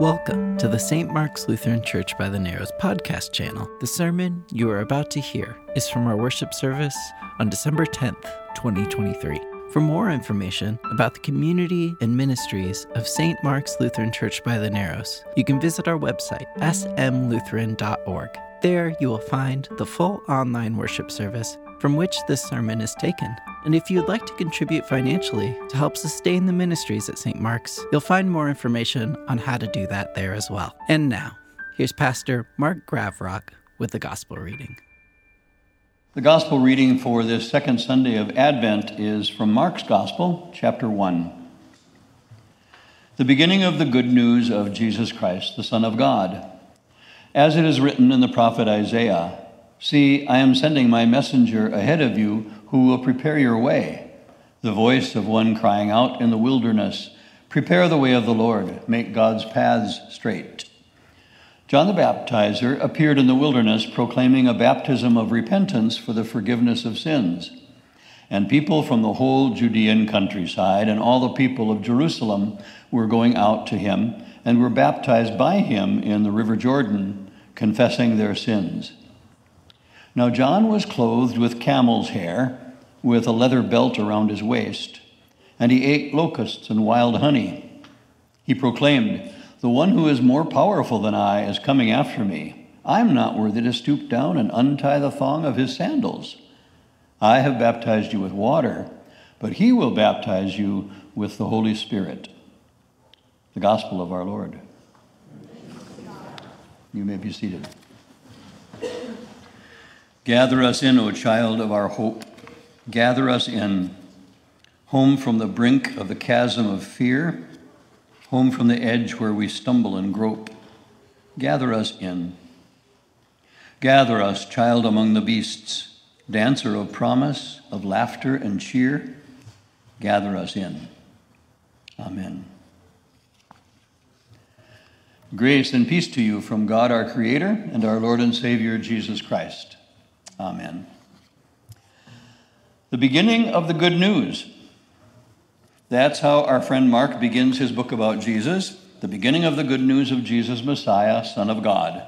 Welcome to the St. Mark's Lutheran Church by the Narrows podcast channel. The sermon you are about to hear is from our worship service on December 10th, 2023. For more information about the community and ministries of St. Mark's Lutheran Church by the Narrows, you can visit our website, smlutheran.org. There you will find the full online worship service from which this sermon is taken. And if you'd like to contribute financially to help sustain the ministries at St. Mark's, you'll find more information on how to do that there as well. And now, here's Pastor Mark Gravrock with the Gospel reading. The Gospel reading for this second Sunday of Advent is from Mark's Gospel, chapter 1. The beginning of the good news of Jesus Christ, the Son of God. As it is written in the prophet Isaiah, See, I am sending my messenger ahead of you who will prepare your way. The voice of one crying out in the wilderness, Prepare the way of the Lord, make God's paths straight. John the Baptizer appeared in the wilderness proclaiming a baptism of repentance for the forgiveness of sins. And people from the whole Judean countryside and all the people of Jerusalem were going out to him and were baptized by him in the river Jordan, confessing their sins. Now John was clothed with camel's hair, with a leather belt around his waist, and he ate locusts and wild honey. He proclaimed, The one who is more powerful than I is coming after me. I am not worthy to stoop down and untie the thong of his sandals. I have baptized you with water, but he will baptize you with the Holy Spirit. The Gospel of our Lord. You may be seated. Gather us in, O child of our hope. Gather us in, home from the brink of the chasm of fear, home from the edge where we stumble and grope. Gather us in. Gather us, child among the beasts, dancer of promise, of laughter and cheer. Gather us in. Amen. Grace and peace to you from God our Creator and our Lord and Savior Jesus Christ. Amen. The beginning of the good news. That's how our friend Mark begins his book about Jesus. The beginning of the good news of Jesus, Messiah, Son of God.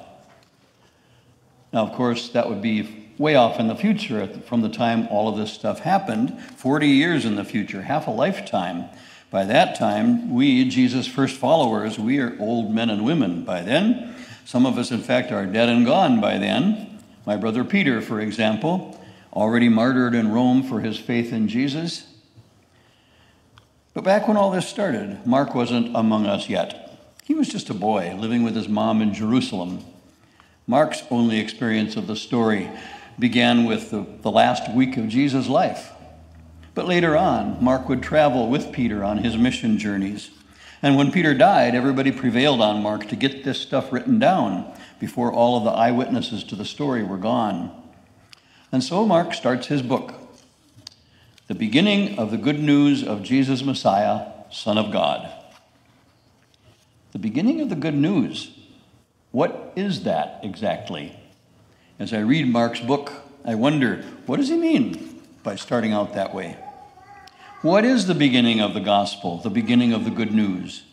Now, of course, that would be way off in the future from the time all of this stuff happened, 40 years in the future, half a lifetime. By that time, we, Jesus' first followers, we are old men and women by then. Some of us, in fact, are dead and gone by then. My brother Peter, for example, already martyred in Rome for his faith in Jesus. But back when all this started, Mark wasn't among us yet. He was just a boy living with his mom in Jerusalem. Mark's only experience of the story began with the, the last week of Jesus' life. But later on, Mark would travel with Peter on his mission journeys. And when Peter died, everybody prevailed on Mark to get this stuff written down before all of the eyewitnesses to the story were gone. And so Mark starts his book, the beginning of the good news of Jesus Messiah, Son of God. The beginning of the good news. What is that exactly? As I read Mark's book, I wonder, what does he mean by starting out that way? What is the beginning of the gospel, the beginning of the good news?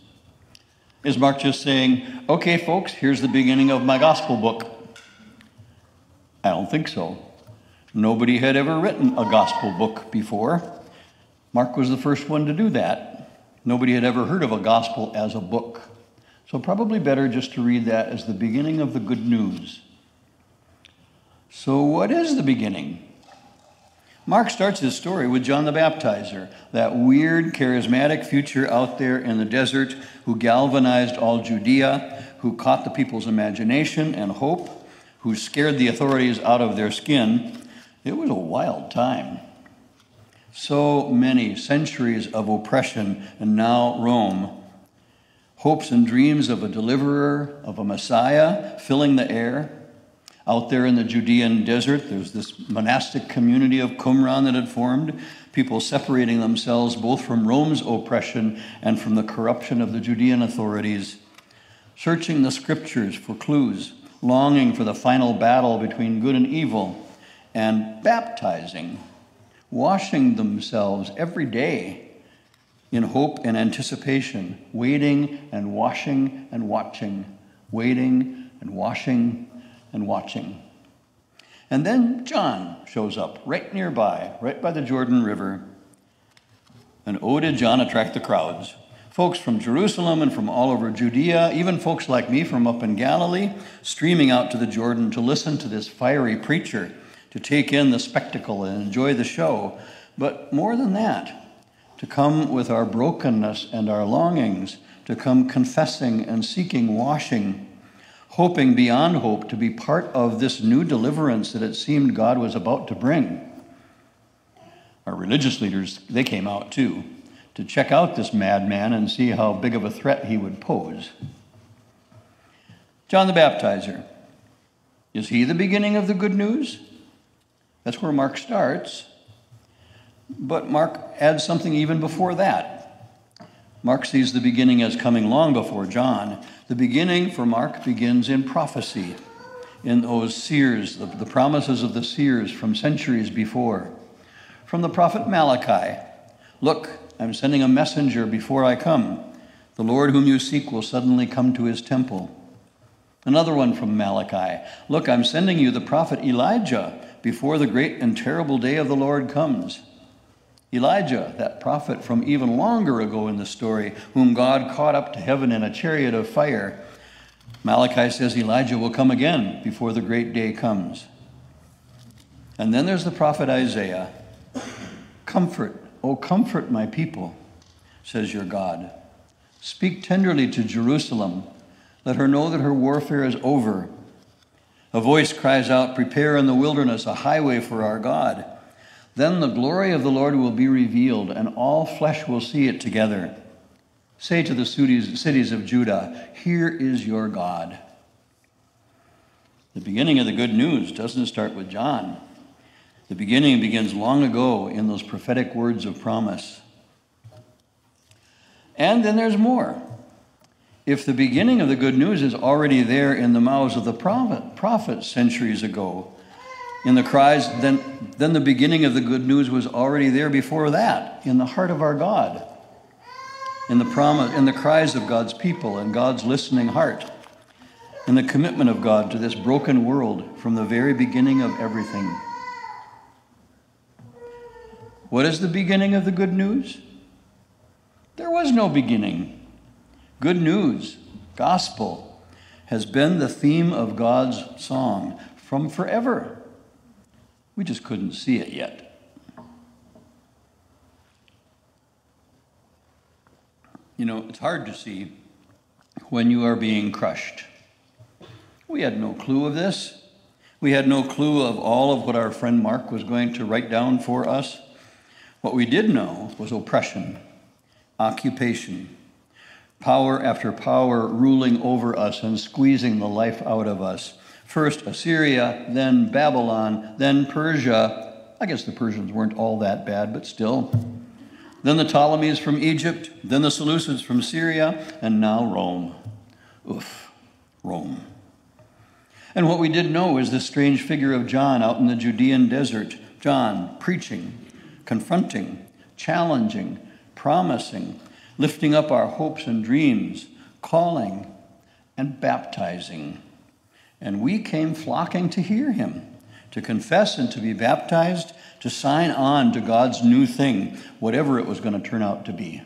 Is Mark just saying, okay, folks, here's the beginning of my gospel book? I don't think so. Nobody had ever written a gospel book before. Mark was the first one to do that. Nobody had ever heard of a gospel as a book. So, probably better just to read that as the beginning of the good news. So, what is the beginning? Mark starts his story with John the Baptizer, that weird, charismatic future out there in the desert who galvanized all Judea, who caught the people's imagination and hope, who scared the authorities out of their skin. It was a wild time. So many centuries of oppression, and now Rome. Hopes and dreams of a deliverer, of a Messiah filling the air. Out there in the Judean desert, there's this monastic community of Qumran that had formed, people separating themselves both from Rome's oppression and from the corruption of the Judean authorities, searching the scriptures for clues, longing for the final battle between good and evil, and baptizing, washing themselves every day in hope and anticipation, waiting and washing and watching, waiting and washing and watching. And then John shows up right nearby, right by the Jordan River. And oh, did John attract the crowds. Folks from Jerusalem and from all over Judea, even folks like me from up in Galilee, streaming out to the Jordan to listen to this fiery preacher, to take in the spectacle and enjoy the show. But more than that, to come with our brokenness and our longings, to come confessing and seeking washing, hoping beyond hope to be part of this new deliverance that it seemed God was about to bring. Our religious leaders, they came out too to check out this madman and see how big of a threat he would pose. John the Baptizer, is he the beginning of the good news? That's where Mark starts. But Mark adds something even before that. Mark sees the beginning as coming long before John. The beginning for Mark begins in prophecy, in those seers, the, the promises of the seers from centuries before. From the prophet Malachi Look, I'm sending a messenger before I come. The Lord whom you seek will suddenly come to his temple. Another one from Malachi Look, I'm sending you the prophet Elijah before the great and terrible day of the Lord comes. Elijah, that prophet from even longer ago in the story, whom God caught up to heaven in a chariot of fire, Malachi says Elijah will come again before the great day comes. And then there's the prophet Isaiah. Comfort, oh, comfort my people, says your God. Speak tenderly to Jerusalem. Let her know that her warfare is over. A voice cries out, Prepare in the wilderness a highway for our God. Then the glory of the Lord will be revealed, and all flesh will see it together. Say to the cities of Judah, Here is your God. The beginning of the good news doesn't start with John. The beginning begins long ago in those prophetic words of promise. And then there's more. If the beginning of the good news is already there in the mouths of the prophet, prophets centuries ago, in the cries, then, then the beginning of the good news was already there before that, in the heart of our God, in the promise, in the cries of God's people and God's listening heart, in the commitment of God to this broken world from the very beginning of everything. What is the beginning of the good news? There was no beginning. Good news, gospel, has been the theme of God's song from forever. We just couldn't see it yet. You know, it's hard to see when you are being crushed. We had no clue of this. We had no clue of all of what our friend Mark was going to write down for us. What we did know was oppression, occupation, power after power ruling over us and squeezing the life out of us First Assyria, then Babylon, then Persia. I guess the Persians weren't all that bad, but still. Then the Ptolemies from Egypt, then the Seleucids from Syria, and now Rome. Oof, Rome. And what we did know is this strange figure of John out in the Judean desert. John preaching, confronting, challenging, promising, lifting up our hopes and dreams, calling, and baptizing. And we came flocking to hear him, to confess and to be baptized, to sign on to God's new thing, whatever it was going to turn out to be.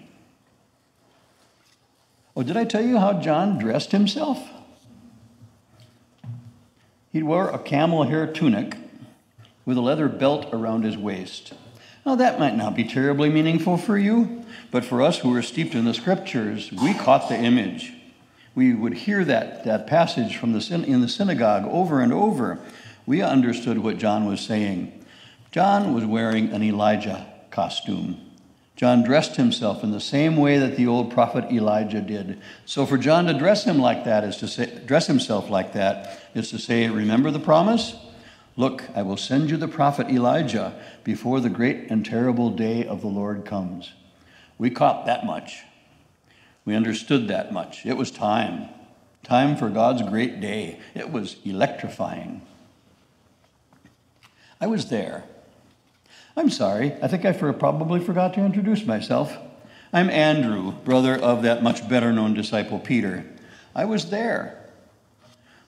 Oh, did I tell you how John dressed himself? He wore a camel hair tunic with a leather belt around his waist. Now, that might not be terribly meaningful for you, but for us who are steeped in the scriptures, we caught the image we would hear that, that passage from the, in the synagogue over and over, we understood what John was saying. John was wearing an Elijah costume. John dressed himself in the same way that the old prophet Elijah did. So for John to dress him like that is to say, dress himself like that is to say, remember the promise? Look, I will send you the prophet Elijah before the great and terrible day of the Lord comes. We caught that much. We understood that much. It was time. Time for God's great day. It was electrifying. I was there. I'm sorry. I think I for, probably forgot to introduce myself. I'm Andrew, brother of that much better known disciple Peter. I was there.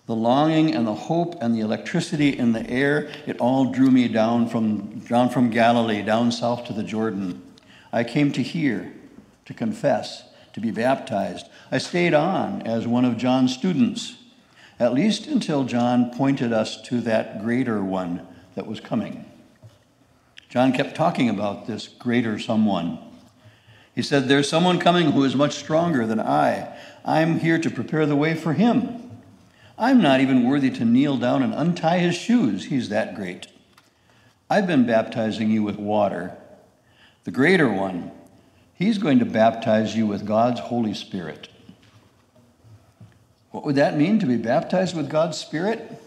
The longing and the hope and the electricity in the air, it all drew me down from, down from Galilee, down south to the Jordan. I came to hear, to confess, to be baptized. I stayed on as one of John's students, at least until John pointed us to that greater one that was coming. John kept talking about this greater someone. He said, There's someone coming who is much stronger than I. I'm here to prepare the way for him. I'm not even worthy to kneel down and untie his shoes. He's that great. I've been baptizing you with water. The greater one, he's going to baptize you with God's Holy Spirit. What would that mean to be baptized with God's Spirit?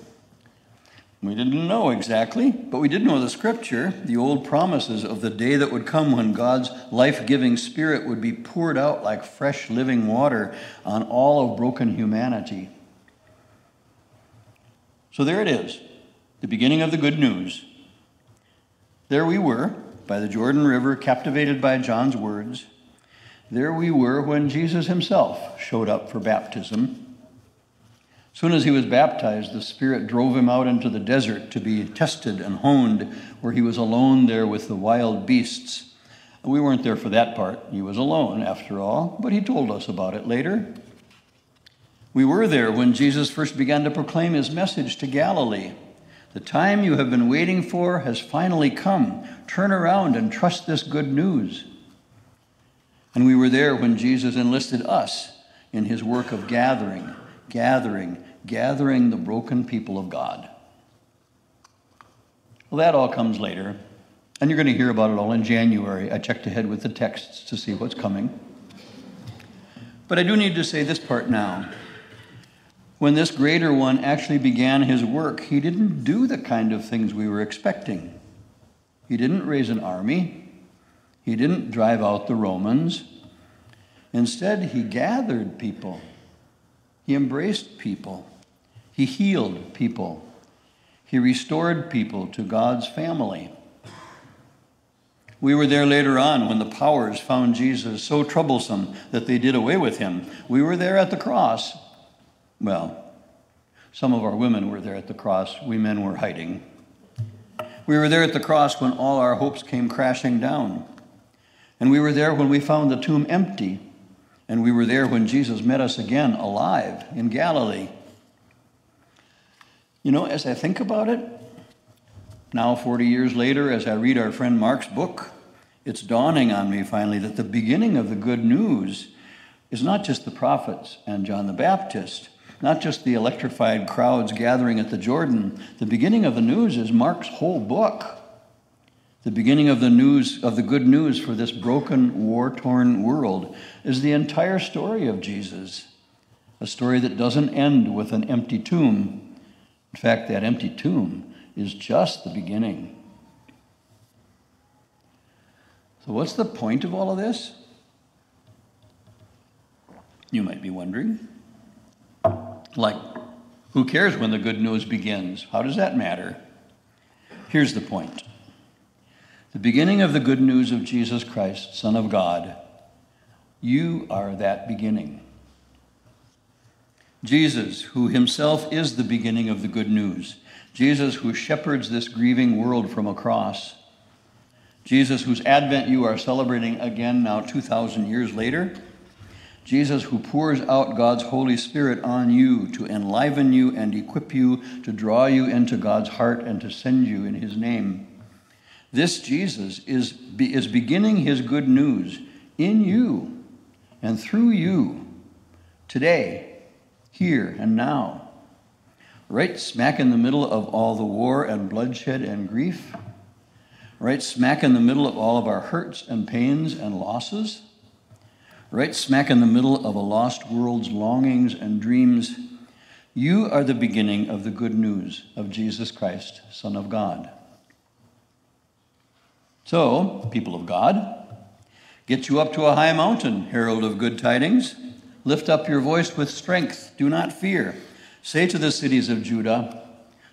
We didn't know exactly, but we did know the scripture, the old promises of the day that would come when God's life giving spirit would be poured out like fresh living water on all of broken humanity. So there it is, the beginning of the good news. There we were, by the Jordan River, captivated by John's words. There we were when Jesus himself showed up for baptism. Soon as he was baptized, the Spirit drove him out into the desert to be tested and honed, where he was alone there with the wild beasts. We weren't there for that part. He was alone, after all, but he told us about it later. We were there when Jesus first began to proclaim his message to Galilee. The time you have been waiting for has finally come. Turn around and trust this good news. And we were there when Jesus enlisted us in his work of gathering, gathering, gathering the broken people of God. Well, that all comes later, and you're going to hear about it all in January. I checked ahead with the texts to see what's coming. But I do need to say this part now. When this greater one actually began his work, he didn't do the kind of things we were expecting. He didn't raise an army, he didn't drive out the Romans. Instead, he gathered people, he embraced people, he healed people, he restored people to God's family. We were there later on when the powers found Jesus so troublesome that they did away with him. We were there at the cross well, some of our women were there at the cross, we men were hiding. We were there at the cross when all our hopes came crashing down. And we were there when we found the tomb empty. And we were there when Jesus met us again alive in Galilee. You know, as I think about it, now 40 years later, as I read our friend Mark's book, it's dawning on me finally that the beginning of the good news is not just the prophets and John the Baptist, not just the electrified crowds gathering at the Jordan. The beginning of the news is Mark's whole book. The beginning of the news, of the good news for this broken, war torn world, is the entire story of Jesus. A story that doesn't end with an empty tomb. In fact, that empty tomb is just the beginning. So, what's the point of all of this? You might be wondering. Like, who cares when the good news begins? How does that matter? Here's the point the beginning of the good news of Jesus Christ, Son of God, you are that beginning. Jesus, who himself is the beginning of the good news, Jesus, who shepherds this grieving world from a cross, Jesus, whose advent you are celebrating again now 2,000 years later Jesus, who pours out God's Holy Spirit on you to enliven you and equip you, to draw you into God's heart and to send you in His name. This Jesus is, is beginning His good news in you and through you today, here and now. Right smack in the middle of all the war and bloodshed and grief. Right smack in the middle of all of our hurts and pains and losses right smack in the middle of a lost world's longings and dreams, you are the beginning of the good news of Jesus Christ, Son of God. So, people of God, get you up to a high mountain, herald of good tidings. Lift up your voice with strength. Do not fear. Say to the cities of Judah,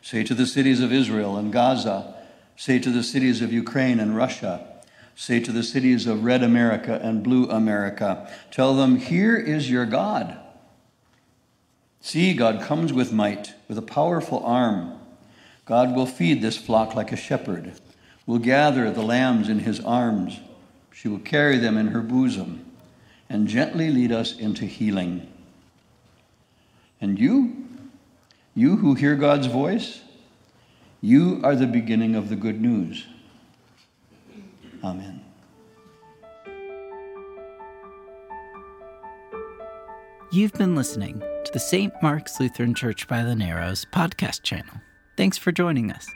say to the cities of Israel and Gaza, say to the cities of Ukraine and Russia, Say to the cities of red America and blue America, tell them, Here is your God. See, God comes with might, with a powerful arm. God will feed this flock like a shepherd, will gather the lambs in his arms. She will carry them in her bosom and gently lead us into healing. And you, you who hear God's voice, you are the beginning of the good news. Amen. You've been listening to the St. Mark's Lutheran Church by the Narrows podcast channel. Thanks for joining us.